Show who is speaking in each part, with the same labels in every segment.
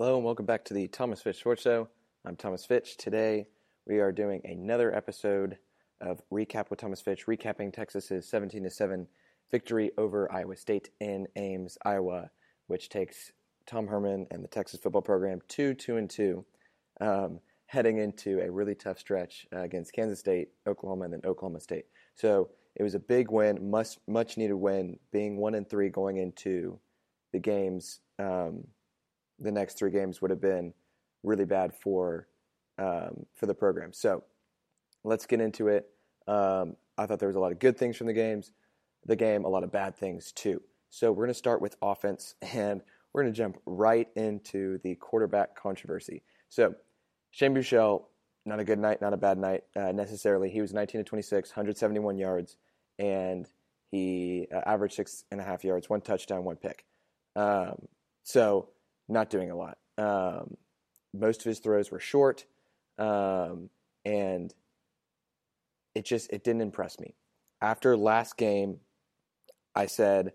Speaker 1: Hello and welcome back to the Thomas Fitch Sports Show. I'm Thomas Fitch. Today we are doing another episode of Recap with Thomas Fitch, recapping Texas's 17 7 victory over Iowa State in Ames, Iowa, which takes Tom Herman and the Texas football program 2 2 and 2, um, heading into a really tough stretch uh, against Kansas State, Oklahoma, and then Oklahoma State. So it was a big win, much much needed win, being one and three going into the games. Um, the next three games would have been really bad for um, for the program. So let's get into it. Um, I thought there was a lot of good things from the games, the game, a lot of bad things too. So we're going to start with offense, and we're going to jump right into the quarterback controversy. So Shane Buechele, not a good night, not a bad night uh, necessarily. He was 19 to 26, 171 yards, and he uh, averaged six and a half yards, one touchdown, one pick. Um, so not doing a lot. Um, most of his throws were short, um, and it just it didn't impress me. After last game, I said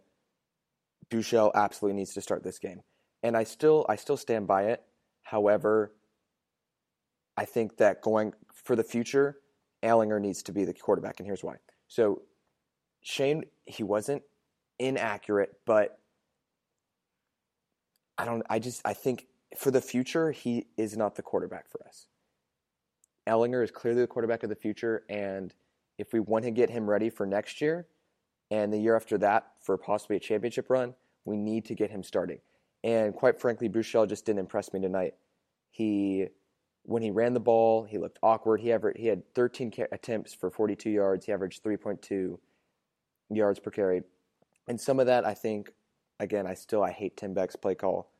Speaker 1: Buechele absolutely needs to start this game, and I still I still stand by it. However, I think that going for the future, Ehlinger needs to be the quarterback, and here's why. So Shane, he wasn't inaccurate, but I don't. I just. I think for the future, he is not the quarterback for us. Ehlinger is clearly the quarterback of the future, and if we want to get him ready for next year and the year after that for possibly a championship run, we need to get him starting. And quite frankly, Buechele just didn't impress me tonight. He, when he ran the ball, he looked awkward. He ever he had 13 attempts for 42 yards. He averaged 3.2 yards per carry, and some of that I think again, I still I hate Tim Beck's play call.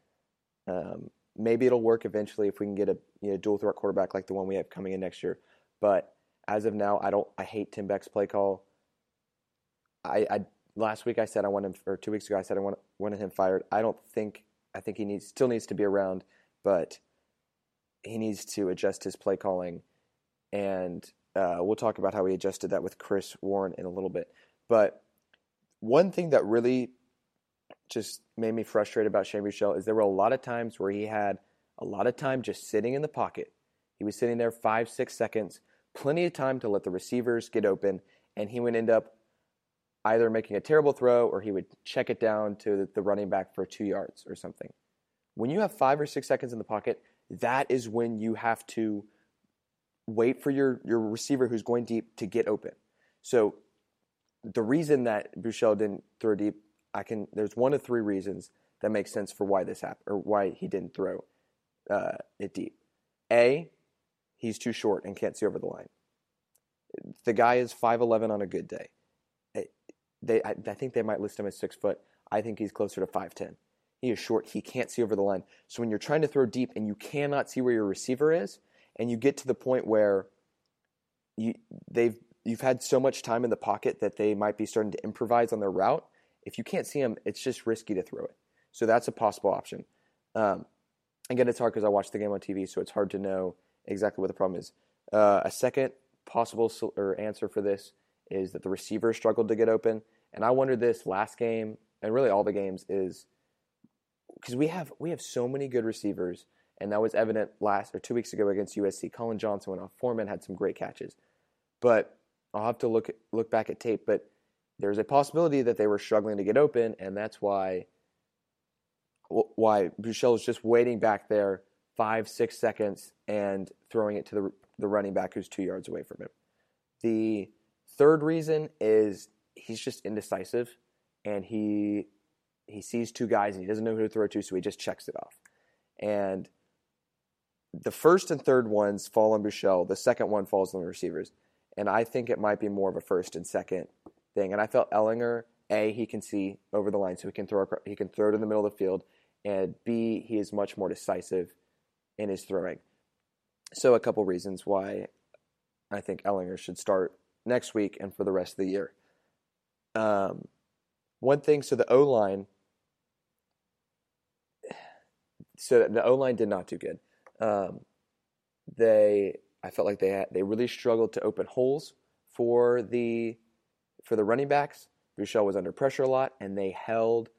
Speaker 1: Um, maybe it'll work eventually if we can get a you know, dual threat quarterback like the one we have coming in next year. But as of now, I don't. I hate Tim Beck's play call. I, I last week I said I want him, or two weeks ago I said I want, wanted him fired. I don't think. I think he needs still needs to be around, but he needs to adjust his play calling, and uh, we'll talk about how he adjusted that with Chris Warren in a little bit. But one thing that really just made me frustrated about Shane Buechele is there were a lot of times where he had a lot of time just sitting in the pocket. He was sitting there five, six seconds, plenty of time to let the receivers get open, and he would end up either making a terrible throw or he would check it down to the running back for two yards or something. When you have five or six seconds in the pocket, that is when you have to wait for your, your receiver who's going deep to get open. So the reason that Buechele didn't throw deep I can. There's one of three reasons that makes sense for why this happened or why he didn't throw uh, it deep. A, he's too short and can't see over the line. The guy is five eleven on a good day. They, I, I think they might list him as six foot. I think he's closer to five ten. He is short. He can't see over the line. So when you're trying to throw deep and you cannot see where your receiver is, and you get to the point where you they've you've had so much time in the pocket that they might be starting to improvise on their route if you can't see him, it's just risky to throw it. So that's a possible option. Um, again, it's hard because I watch the game on TV, so it's hard to know exactly what the problem is. Uh, a second possible sol- or answer for this is that the receiver struggled to get open, and I wondered this last game and really all the games is because we have we have so many good receivers, and that was evident last or two weeks ago against USC. Collin Johnson went off. Foreman had some great catches, but I'll have to look look back at tape. But there's a possibility that they were struggling to get open, and that's why why Buechele was just waiting back there five six seconds and throwing it to the the running back who's two yards away from him. The third reason is he's just indecisive, and he he sees two guys and he doesn't know who to throw to, so he just checks it off. And the first and third ones fall on Buechele. The second one falls on the receivers. And I think it might be more of a first and second thing. And I felt Ehlinger, A, he can see over the line, so he can throw he can throw in the middle of the field, and B, he is much more decisive in his throwing. So a couple reasons why I think Ehlinger should start next week and for the rest of the year. Um, one thing, so the O line, so the O line did not do good. Um, they, I felt like they had, they really struggled to open holes for the for the running backs, Buechele was under pressure a lot, and they held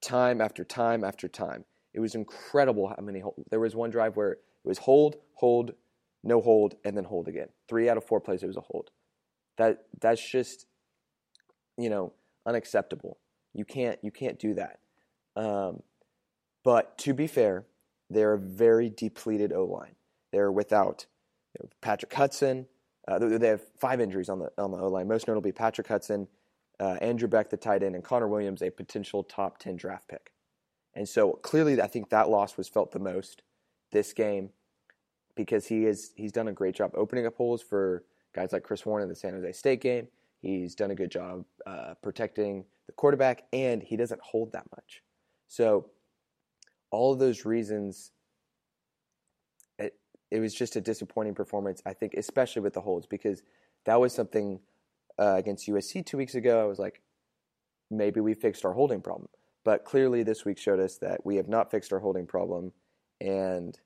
Speaker 1: time after time after time. It was incredible how many hold. There was one drive where it was hold, hold, no hold, and then hold again. Three out of four plays it was a hold. That that's just you know unacceptable. You can't you can't do that. Um, but to be fair, they're a very depleted O line. They're without you know, Patrick Hudson. Uh, they have five injuries on the on the O line. Most notably Patrick Hudson, uh, Andrew Beck, the tight end, and Connor Williams, a potential top ten draft pick. And so clearly, I think that loss was felt the most this game because he is he's done a great job opening up holes for guys like Chris Warren in the San Jose State game. He's done a good job uh, protecting the quarterback, and he doesn't hold that much. So all of those reasons, it, was just a disappointing performance. I think, especially with the holds, because that was something uh, against USC two weeks ago. I was like, maybe we fixed our holding problem. But clearly, this week showed us that we have not fixed our holding problem. And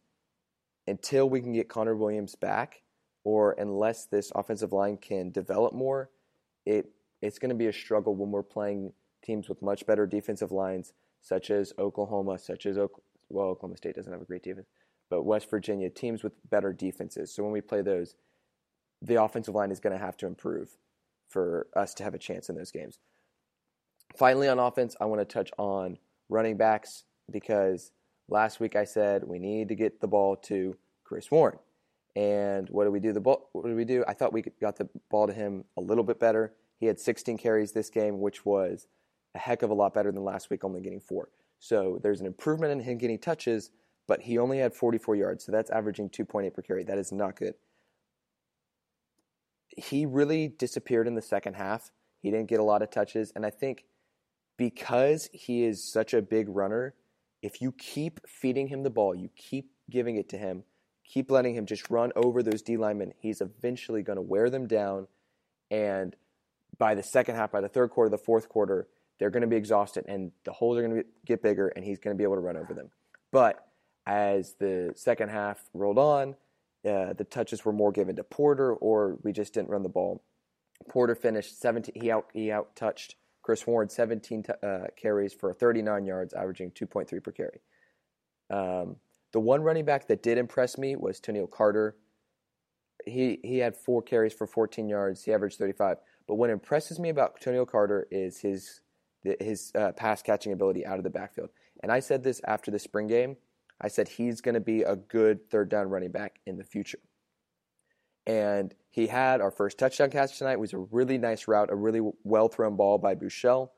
Speaker 1: until we can get Connor Williams back, or unless this offensive line can develop more, it it's going to be a struggle when we're playing teams with much better defensive lines, such as Oklahoma, such as well, Oklahoma State doesn't have a great defense, but West Virginia teams with better defenses. So when we play those, the offensive line is going to have to improve for us to have a chance in those games. Finally, on offense, I want to touch on running backs because last week I said we need to get the ball to Chris Warren. And what did we do? The ball, what did we do? I thought we got the ball to him a little bit better. He had 16 carries this game, which was a heck of a lot better than last week, only getting four. So there's an improvement in him getting touches, but he only had 44 yards, so that's averaging 2.8 per carry. That is not good. He really disappeared in the second half. He didn't get a lot of touches, and I think because he is such a big runner, if you keep feeding him the ball, you keep giving it to him, keep letting him just run over those D linemen, he's eventually going to wear them down. And by the second half, by the third quarter, the fourth quarter, they're going to be exhausted and the holes are going to get bigger and he's going to be able to run over them. But as the second half rolled on, uh, the touches were more given to Porter or we just didn't run the ball. Porter finished 17, he out, he out touched Chris Warren 17 t- uh, carries for 39 yards, averaging 2.3 per carry. Um, the one running back that did impress me was Toneil Carter. He he had four carries for 14 yards. He averaged 35. But what impresses me about Toneil Carter is his his uh, pass catching ability out of the backfield. And I said this after the spring game. I said he's going to be a good third down running back in the future. And he had our first touchdown catch tonight. It was a really nice route, a really well thrown ball by Buechele.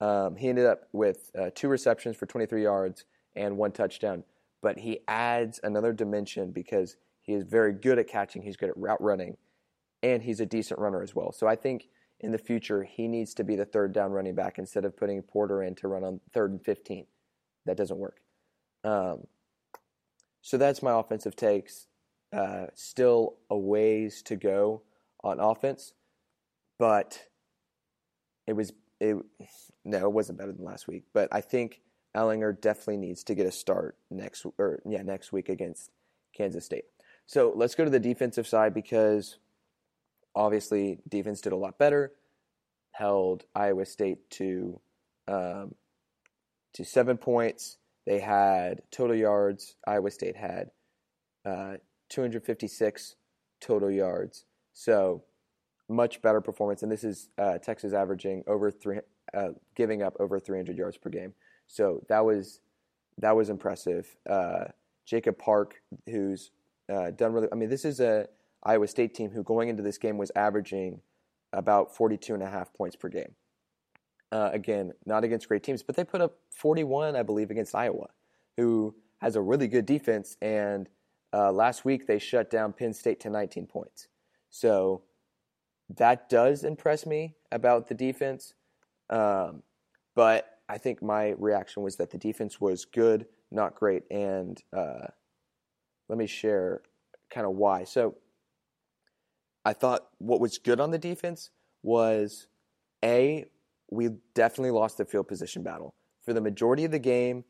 Speaker 1: Um, he ended up with uh, two receptions for 23 yards and one touchdown. But he adds another dimension because he is very good at catching. He's good at route running, and he's a decent runner as well. So I think in the future he needs to be the third down running back instead of putting Porter in to run on third and 15. That doesn't work. Um, so that's my offensive takes. Uh, still a ways to go on offense, but it was it. No, it wasn't better than last week. But I think Ehlinger definitely needs to get a start next or yeah next week against Kansas State. So let's go to the defensive side because obviously defense did a lot better. Held Iowa State to um, to seven points. They had total yards. Iowa State had uh, 256 total yards. So much better performance. And this is uh, Texas averaging over three, uh, giving up over 300 yards per game. So that was that was impressive. Uh, Jacob Park, who's uh, done really. I mean, this is a Iowa State team who going into this game was averaging about 42 and a half points per game. Uh, again, not against great teams, but they put up 41, I believe, against Iowa, who has a really good defense and uh, last week, they shut down Penn State to 19 points. So that does impress me about the defense. Um, but I think my reaction was that the defense was good, not great. And uh, let me share kind of why. So I thought what was good on the defense was A, we definitely lost the field position battle. For the majority of the game,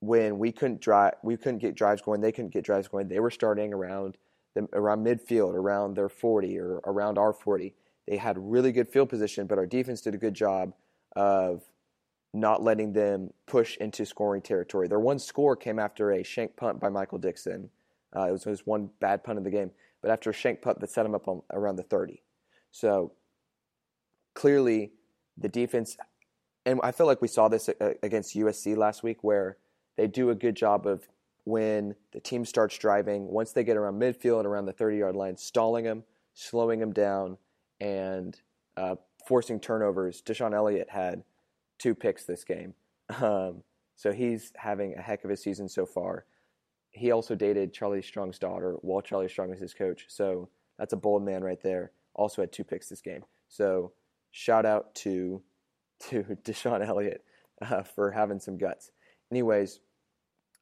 Speaker 1: when we couldn't drive, we couldn't get drives going. They couldn't get drives going. They were starting around the, around midfield, around their 40 or around our 40. They had really good field position, but our defense did a good job of not letting them push into scoring territory. Their one score came after a shank punt by Michael Dickson. Uh, it was his one bad punt of the game, but after a shank punt that set him up on, around the 30. So clearly, the defense, and I feel like we saw this against USC last week, where they do a good job of when the team starts driving, once they get around midfield and around the 30 yard line, stalling them, slowing them down, and uh, forcing turnovers. DeShon Elliott had two picks this game. Um, so he's having a heck of a season so far. He also dated Charlie Strong's daughter while Charlie Strong was his coach. So that's a bold man right there. Also had two picks this game. So shout out to to DeShon Elliott uh, for having some guts. Anyways,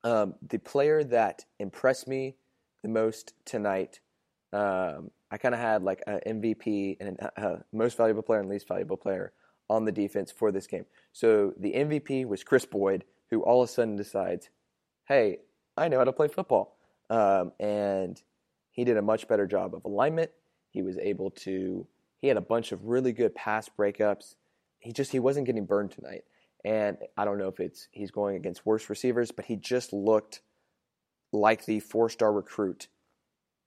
Speaker 1: um, the player that impressed me the most tonight, um, I kind of had like an MVP and a uh, most valuable player and least valuable player on the defense for this game. So the MVP was Kris Boyd, who all of a sudden decides, hey, I know how to play football. Um, and he did a much better job of alignment. He was able to, he had a bunch of really good pass breakups. He just, he wasn't getting burned tonight. And I don't know if it's he's going against worse receivers, but he just looked like the four star recruit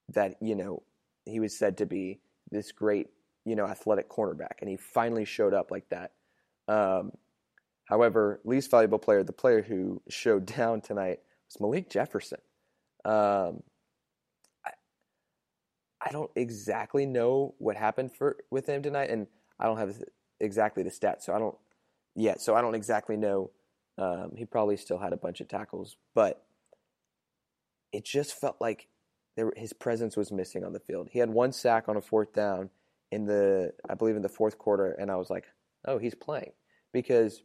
Speaker 1: that, you know, he was said to be this great you know, athletic cornerback, and he finally showed up like that. Um, however, least valuable player, the player who showed down tonight, was Malik Jefferson. Um, I don't exactly know what happened for with him tonight, and I don't have exactly the stats, so I don't yet. So I don't exactly know. Um, he probably still had a bunch of tackles, but it just felt like there, his presence was missing on the field. He had one sack on a fourth down in the I believe in the fourth quarter, and I was like, oh, he's playing because.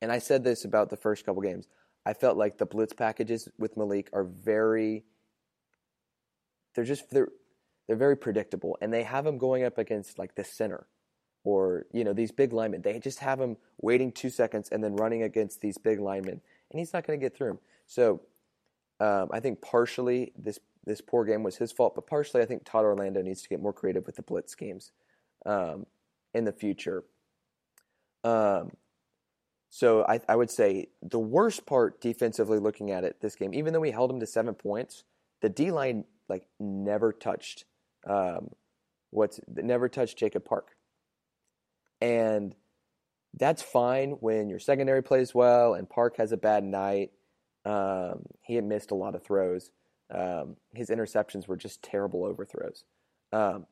Speaker 1: And I said this about the first couple games. I felt like the blitz packages with Malik are very. They're just they're they're very predictable, and they have him going up against like the center, or you know these big linemen. They just have him waiting two seconds and then running against these big linemen, and he's not going to get through them. So um, I think partially this this poor game was his fault, but partially I think Todd Orlando needs to get more creative with the blitz schemes um, in the future. Um, so I, I, would say the worst part defensively looking at it this game, even though we held him to seven points, the D line like never touched um, what's never touched Jacob Park, and that's fine when your secondary plays well and Park has a bad night. Um, he had missed a lot of throws. Um, his interceptions were just terrible overthrows. Um,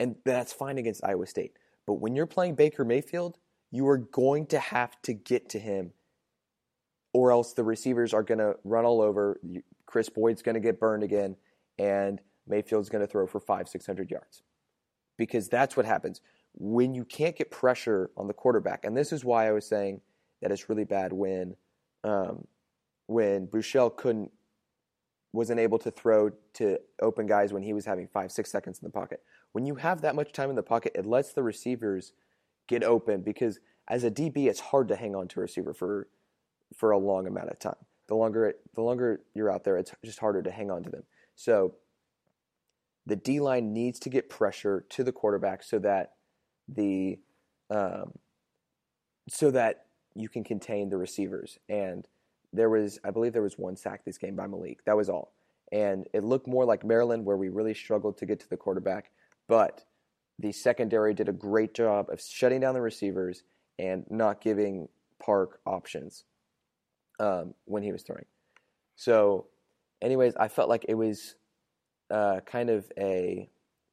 Speaker 1: and that's fine against Iowa State. But when you're playing Baker Mayfield, you are going to have to get to him, or else the receivers are going to run all over. Kris Boyd's going to get burned again, and Mayfield's going to throw for five, 600 yards. Because that's what happens. When you can't get pressure on the quarterback, and this is why I was saying that it's really bad when um, when Buechele couldn't wasn't able to throw to open guys when he was having five, six seconds in the pocket. When you have that much time in the pocket, it lets the receivers get open because as a DB, it's hard to hang on to a receiver for for a long amount of time. The longer it, the longer you're out there, it's just harder to hang on to them. So the D line needs to get pressure to the quarterback so that the um, so that you can contain the receivers and there was, I believe, there was one sack this game by Malik. That was all, and it looked more like Maryland, where we really struggled to get to the quarterback. But the secondary did a great job of shutting down the receivers and not giving Park options um, when he was throwing. So, anyways, I felt like it was uh, kind of a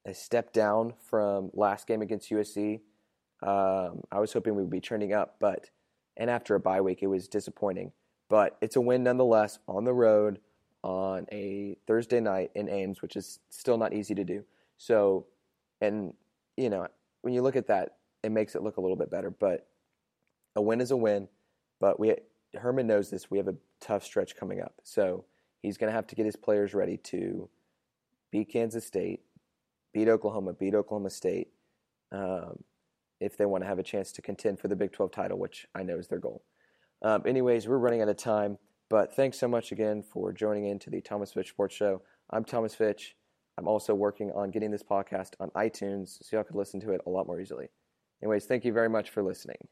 Speaker 1: a step down from last game against USC. Um, I was hoping we would be turning up, but and after a bye week, it was disappointing. But it's a win nonetheless on the road on a Thursday night in Ames, which is still not easy to do. So, and you know, when you look at that, it makes it look a little bit better. But a win is a win. But we Herman knows this. We have a tough stretch coming up, so he's going to have to get his players ready to beat Kansas State, beat Oklahoma, beat Oklahoma State, um, if they want to have a chance to contend for the Big 12 title, which I know is their goal. Um, anyways, we're running out of time, but thanks so much again for joining in to the Thomas Fitch Sports Show. I'm Thomas Fitch. I'm also working on getting this podcast on iTunes so y'all can listen to it a lot more easily. Anyways, thank you very much for listening.